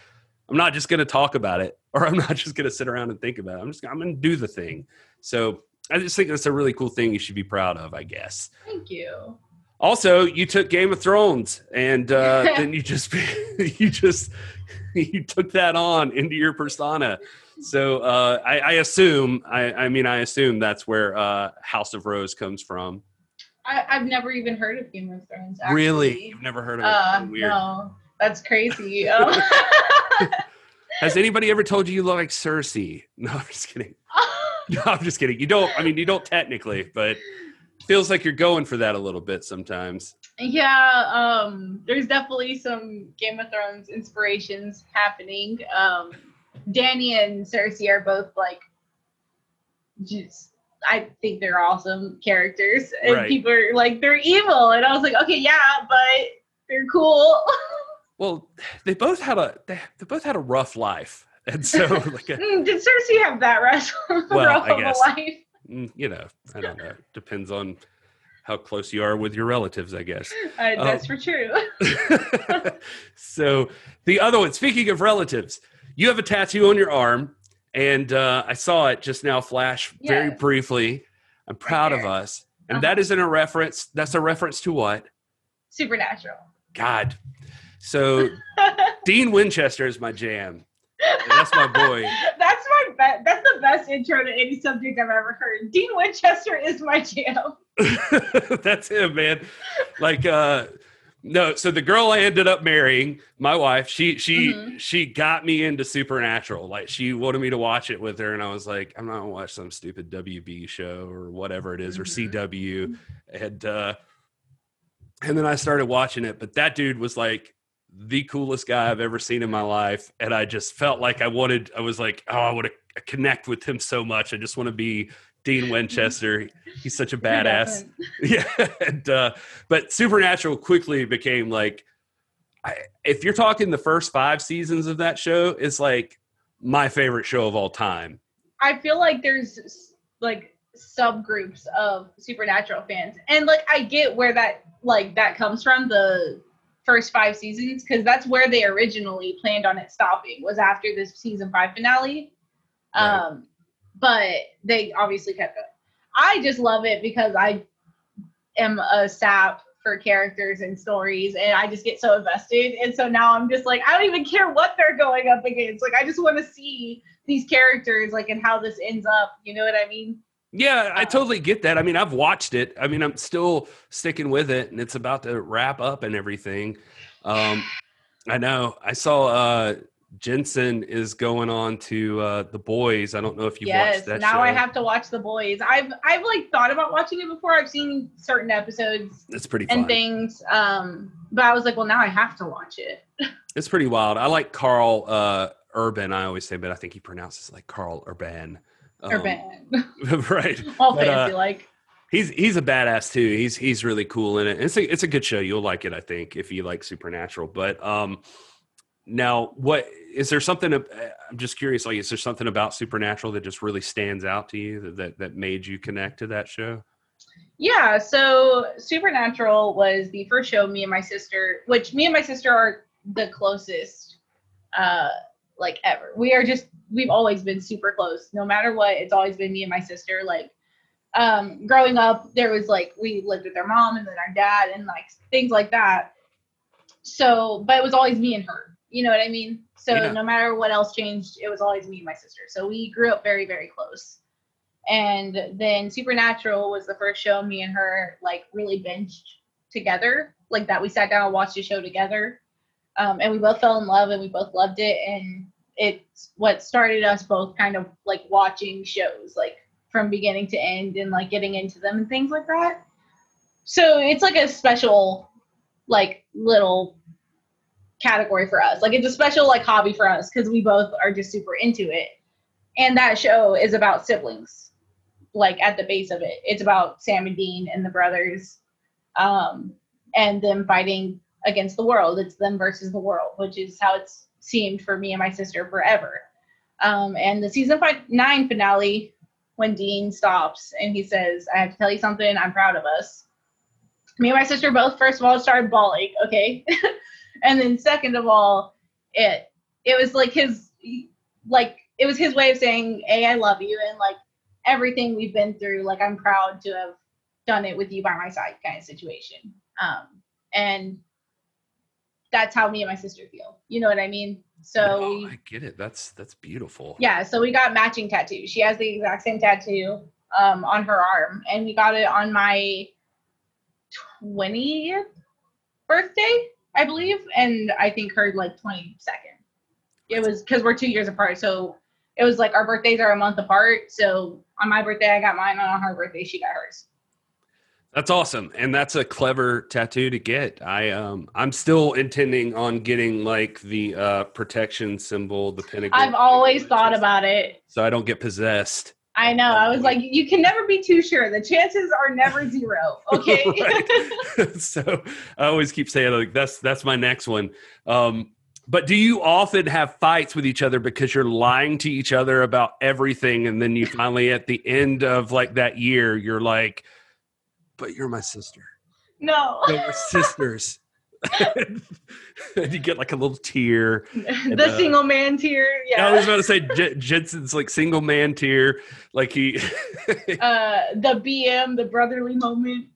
i'm not just gonna talk about it or i'm not just gonna sit around and think about it i'm just i'm gonna do the thing so i just think that's a really cool thing you should be proud of i guess Thank you. also you took game of thrones and uh then you just you just you took that on into your persona so uh i, I assume I, I mean i assume that's where uh house of rose comes from I, I've never even heard of Game of Thrones. Actually. really you've never heard of it Uh, Weird. no, that's crazy. Um, has anybody ever told you you look like cersei no i'm just kidding No, I'm just kidding. You don't. I mean, you don't technically, but feels like you're going for that a little bit sometimes. Yeah, um, there's definitely some Game of Thrones inspirations happening. Um, Dany and Cersei are both like, just I think they're awesome characters, and Right. people are like they're evil, and I was like, okay, yeah, but they're cool. Well, they both had a they, they both had a rough life, and so like a, Mm, Did Cersei have that rough, Well, rough I guess. life? mm, you know, I don't know. Depends on how close you are with your relatives, I guess. Uh, that's for true. so the other one, speaking of relatives, you have a tattoo on your arm, and uh, I saw it just now flash very briefly. I'm proud of us, and Uh-huh. that isn't a reference. That's a reference to what? Supernatural. God. So Dean Winchester is my jam. That's my boy. That's my be- that's the best intro to any subject I've ever heard. Dean Winchester is my jam. That's him, man. Like uh no, so the girl I ended up marrying, my wife, she she Mhm. she got me into Supernatural. Like she wanted me to watch it with her, and I was like, I'm not gonna watch some stupid WB show or whatever it is, or Mhm. CW. And uh and then I started watching it, but that dude was like the coolest guy I've ever seen in my life. And I just felt like I wanted, I was like, oh, I want to connect with him so much. I just want to be Dean Winchester. He's such a badass. Yeah. And, uh, but Supernatural quickly became like, I, if you're talking the first five seasons of that show, it's like my favorite show of all time. I feel like there's like subgroups of supernatural fans. And like I get where that like that comes from the first 5 seasons cuz that's where they originally planned on it stopping was after this season 5 finale. Right. Um but they obviously kept it. I just love it because I am a sap for characters and stories and I just get so invested and so now I'm just like I don't even care what they're going up against like I just want to see these characters like and how this ends up you know what I mean Yeah, I Uh, totally get that. I mean, I've watched it. I mean, I'm still sticking with it, and it's about to wrap up and everything. Um, I know. I saw uh, Jensen is going on to uh, the boys. I don't know if you yes watched that. now show. I have to watch the boys I've I've like thought about watching it before I've seen certain episodes It's pretty and fun. things um but I was like well now I have to watch it It's pretty wild. I like Karl uh, Urban. I always say, but I think he pronounces like Karl Urban. Um, Urban right. all but, uh, like He's he's a badass too. He's he's really cool in it. It's a it's a good show. You'll like it, I think, if you like Supernatural. But um, now what is there something? I'm just curious. Like, is there something about Supernatural that just really stands out to you that that, that made you connect to that show? Yeah, so Supernatural was the first show me and my sister, which me and my sister are the closest uh like ever. We are just we've always been super close. No matter what, it's always been me and my sister like um growing up there was like we lived with their mom and then our dad and like things like that. So, but it was always me and her. You know what I mean? So Yeah. no matter what else changed, it was always me and my sister. So we grew up very very close and then supernatural was the first show me and her like really binged together like that we sat down and watched the show together um, and we both fell in love and we both loved it and it's what started us both kind of like watching shows like from beginning to end and like getting into them and things like that. So it's like a special like little category for us. Like it's a special like hobby for us because we both are just super into it. And that show is about siblings like at the base of it. It's about sam and dean and the brothers um and them fighting against the world. It's them versus the world which is how it's seemed for me and my sister forever. Um and the season five, nine finale when dean stops and he says i have to tell you something i'm proud of us. Me and my sister both first of all started bawling okay? And then second of all it it was like his like it was his way of saying Hey, I love you and like everything we've been through like i'm proud to have done it with you by my side kind of situation. Um and that's how me and my sister feel you know what i mean so Oh, we I get it. That's that's beautiful. yeah so we got matching tattoos she has the exact same tattoo um on her arm and we got it on my 20th birthday i believe and i think her like 22nd it was because we're two years apart so it was like our birthdays are a month apart. So on my birthday, I got mine. and On her birthday, she got hers. That's awesome, and that's a clever tattoo to get. I um I'm still intending on getting like the uh protection symbol, the pentagon. I've always thought about it. so I don't get possessed. I know. I was like, you can never be too sure. The chances are never zero. Okay. So I always keep saying like that's that's my next one. Um, but do you often have fights with each other because you're lying to each other about everything, and then you finally at the end of like that year, you're like, "But you're my sister. no. We're sisters." and you get like a little tear. the uh, single man tear. I was about to say J- Jensen's like single man tear, like he. Uh, the BM, the brotherly moment.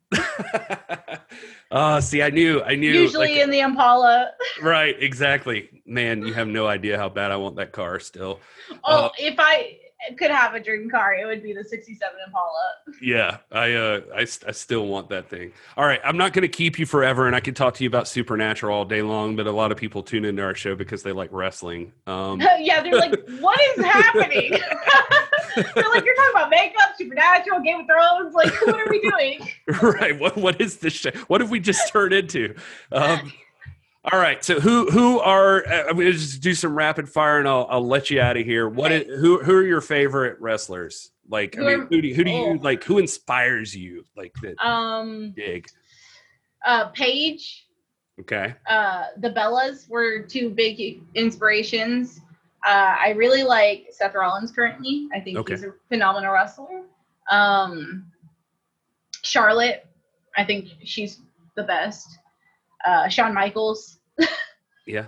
oh, see, I knew, I knew. Usually like- in the Impala. Right, exactly. Man, you have no idea how bad I want that car still. Oh, Uh, if I could have a dream car, it would be the 67 Impala. Yeah, I uh I still want that thing. All right, I'm not going to keep you forever and I can talk to you about Supernatural all day long, but a lot of people tune into our show because they like wrestling. Um yeah, they're like, what is happening? they're like, you're talking about makeup, supernatural, Game of Thrones. Like, what are we doing? right, what what is this show? What have we just turned into? Um all right, so who who are uh, I'm going to just do some rapid fire and I'll I'll let you out of here. What is, who who are your favorite wrestlers? Like I Who mean, are- who do, who do you oh. like who inspires you like that Um, dig? uh, Paige, Okay. uh, the Bellas were two big inspirations. Uh, I really like Seth Rollins currently. I think Okay. he's a phenomenal wrestler. Um, Charlotte, I think she's the best. Uh, Shawn Michaels. Yeah.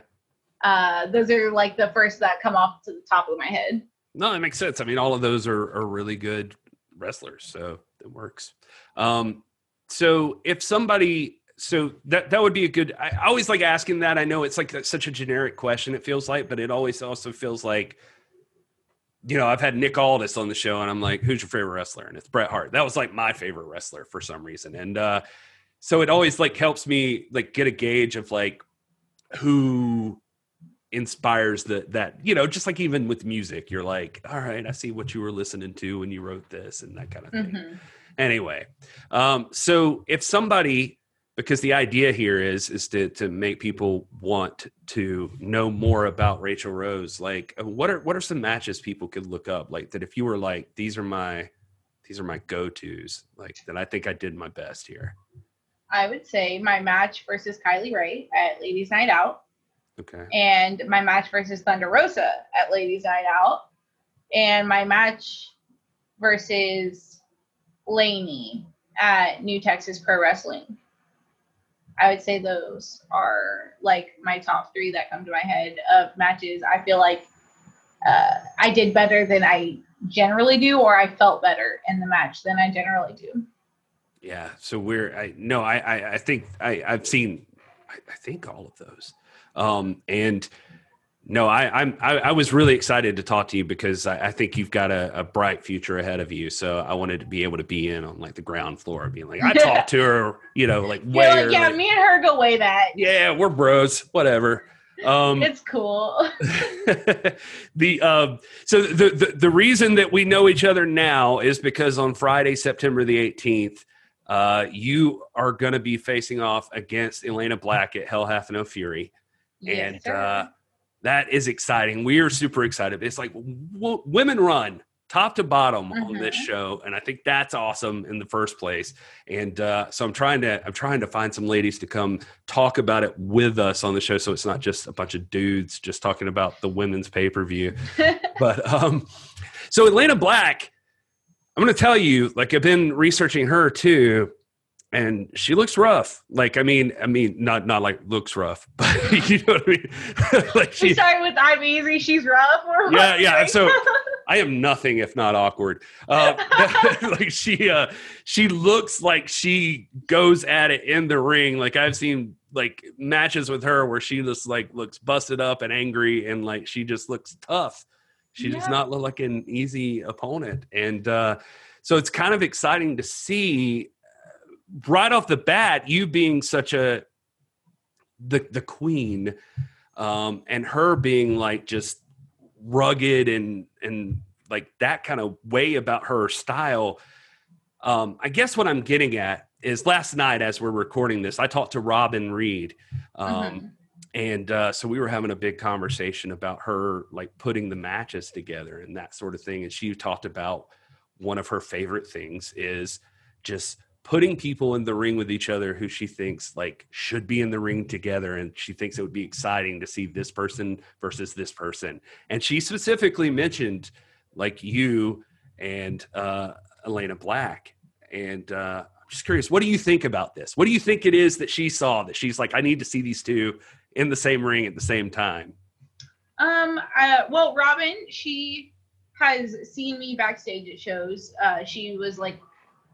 Uh, those are like the first that come off to the top of my head. No, that makes sense. I mean, all of those are, are really good wrestlers, so it works. Um, so if somebody, so that that would be a good. I, always like asking that. I know it's like that's such a generic question. It feels like, but it always also feels like, you know, I've had Nick Aldis on the show, and I'm like, "Who's your favorite wrestler?" And it's Bret Hart. That was like my favorite wrestler for some reason, and uh, so it always like helps me like get a gauge of like who inspires the that you know just like even with music you're like all right i see what you were listening to when you wrote this and that kind of thing. Mhm. anyway um so if somebody because the idea here is is to to make people want to know more about rachel rose like uh, what are what are some matches people could look up? Like that if you were like these are my these are my go-to's like that i think i did my best here I would say my match versus Kylie Rae at Ladies Night Out. okay and my match versus Thunder Rosa at Ladies Night Out, and my match versus Laynie at New Texas Pro Wrestling. I would say those are like my top three that come to my head of matches. I feel like uh, I did better than I generally do, or I felt better in the match than I generally do. Yeah. So we're I no, I I, I think I I've seen I, I think all of those. Um and no, I I'm I, I was really excited to talk to you because I, I think you've got a, a bright future ahead of you. So I wanted to be able to be in on like the ground floor, being like, I talked to her, you know, like way like, yeah, me and her go way that yeah, we're bros, whatever. Um It's cool. the um so the, the the reason that we know each other now is because on Friday, September the 18th, uh, you are going to be facing off against Elayna Black at Hell Hath No Fury, Yes, and uh, that is exciting. We are super excited. It's like w- women run top to bottom on this show, and I think that's awesome in the first place. And uh, so I'm trying to I'm trying to find some ladies to come talk about it with us on the show, so it's not just a bunch of dudes just talking about the women's pay per view. but um, so Elayna Black, I'm going to tell you, like I've been researching her too, and she looks rough. Like I mean, I mean, not not like looks rough, but you know what I mean. like we she, started with I'm easy, she's rough. Or Yeah, yeah, so- I am nothing if not awkward. Uh, like she, uh, she looks like she goes at it in the ring. Like I've seen like matches with her where she just like looks busted up and angry, and like she just looks tough. She does not look like an easy opponent, and uh, so it's kind of exciting to see uh, right off the bat you being such a the the queen, um, and her being like just rugged and and like that kind of way about her style. Um, I guess what I'm getting at is last night as we're recording this, I talked to Robin Reed. Um, Mhm. And uh, so we were having a big conversation about her like putting the matches together and that sort of thing and she talked about one of her favorite things is just putting people in the ring with each other who she thinks like should be in the ring together and she thinks it would be exciting to see this person versus this person. And she specifically mentioned like you and uh, elayna black. And uh, i'm just curious what do you think about this? What do you think it is that she saw that she's like i need to see these two in the same ring at the same time. Um. Uh, well, Robin, she has seen me backstage at shows. Uh, she was like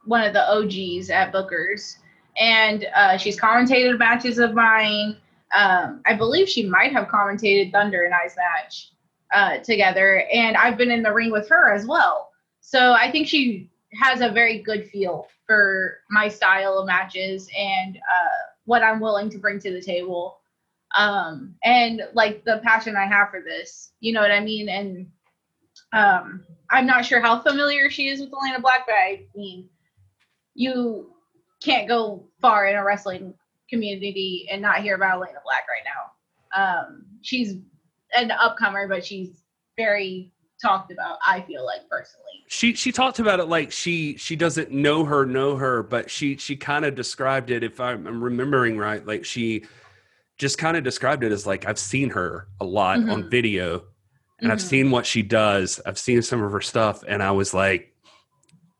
one of the OGs at Booker's, and uh, she's commentated matches of mine. Um, I believe she might have commentated Thunder and I's match uh, together, and I've been in the ring with her as well. So I think she has a very good feel for my style of matches and uh, what I'm willing to bring to the table um and like the passion i have for this you know what i mean? And um i'm not sure how familiar she is with elayna black but i mean you can't go far in a wrestling community and not hear about elayna black right now. Um she's an upcomer but she's very talked about i feel like personally. She she talked about it like she she doesn't know her know her, but she she kind of described it if I'm remembering right, like she just kind of described it as like I've seen her a lot on Mhm. video and I've Mhm. seen what she does. I've seen some of her stuff and I was like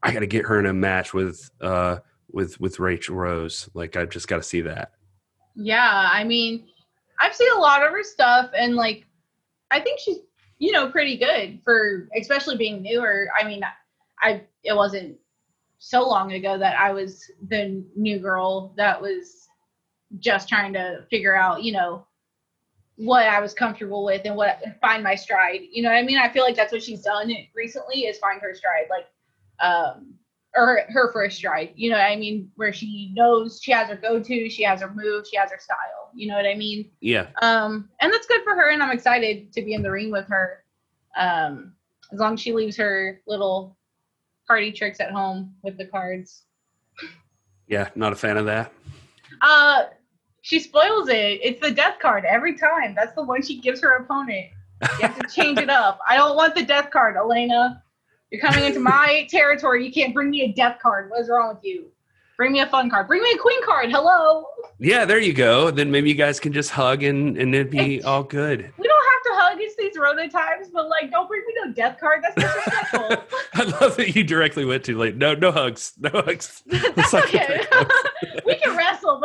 I got to get her in a match with uh with with Rachel Rose. Like I just got to see that. Yeah, I mean, I've seen a lot of her stuff, and like, I think she's, you know, pretty good for especially being newer. I mean, I it wasn't so long ago that I was the new girl that was just trying to figure out, you know, what I was comfortable with and what find my stride. You know what I mean? I feel like that's what she's done recently is find her stride, like, um, or her first stride. You know what I mean? Where she knows she has her go to, she has her move, she has her style. You know what I mean? Yeah. Um, and that's good for her, and I'm excited to be in the ring with her. Um, as long as she leaves her little party tricks at home with the cards. Yeah, not a fan of that. Uh, she spoils it. It's the death card every time. That's the one she gives her opponent. You have to change it up. I don't want the death card, Elayna. You're coming into my territory. You can't bring me a death card. What is wrong with you? Bring me a fun card. Bring me a queen card. Hello. Yeah, there you go. Then maybe you guys can just hug and and it'd be all good. We don't have to hug. It's these Rona times, but like, don't bring me no death card. That's disrespectful. I love that you directly went to like no no hugs no hugs. That's okay. thing. we can wrestle,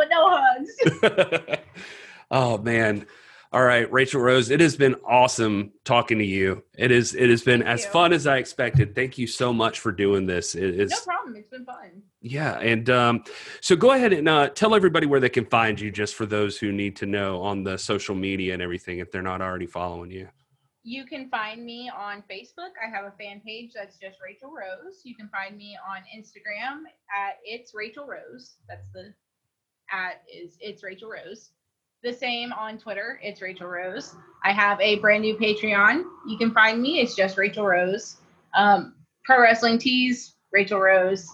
oh man. All right, Rachel Rose, it has been awesome talking to you. It is it has been Thank as you. fun as I expected. Thank you so much for doing this. It is No problem. It's been fun. yeah, and um, so go ahead and uh, tell everybody where they can find you, just for those who need to know on the social media and everything, if they're not already following you. You can find me on Facebook. I have a fan page that's just Rachel Rose. You can find me on Instagram at it's Rachel Rose. That's the at is it's Rachel Rose. The same on Twitter. It's Rachel Rose. I have a brand new Patreon. You can find me. It's just Rachel Rose. Um, Pro Wrestling Tees, Rachel Rose,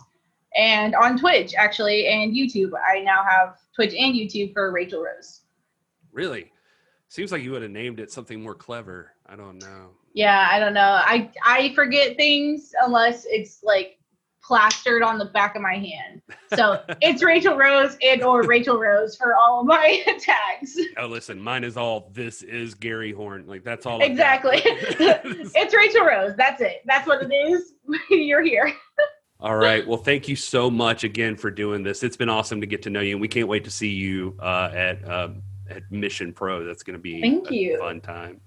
and on Twitch actually and YouTube. I now have Twitch and YouTube for Rachel Rose. Really, seems like you would have named it something more clever. I don't know. Yeah, I don't know. I I forget things unless it's like plastered on the back of my hand. So it's Rachel Rose and or Rachel Rose for all of my tags. Oh, listen, mine is all. This is Gary Horn. Like that's all. Exactly. it's Rachel Rose. That's it. That's what it is. You're here. All right. Well, thank you so much again for doing this. It's been awesome to get to know you, and we can't wait to see you uh, at um, at Mission Pro. That's going to be Thank a you. fun time.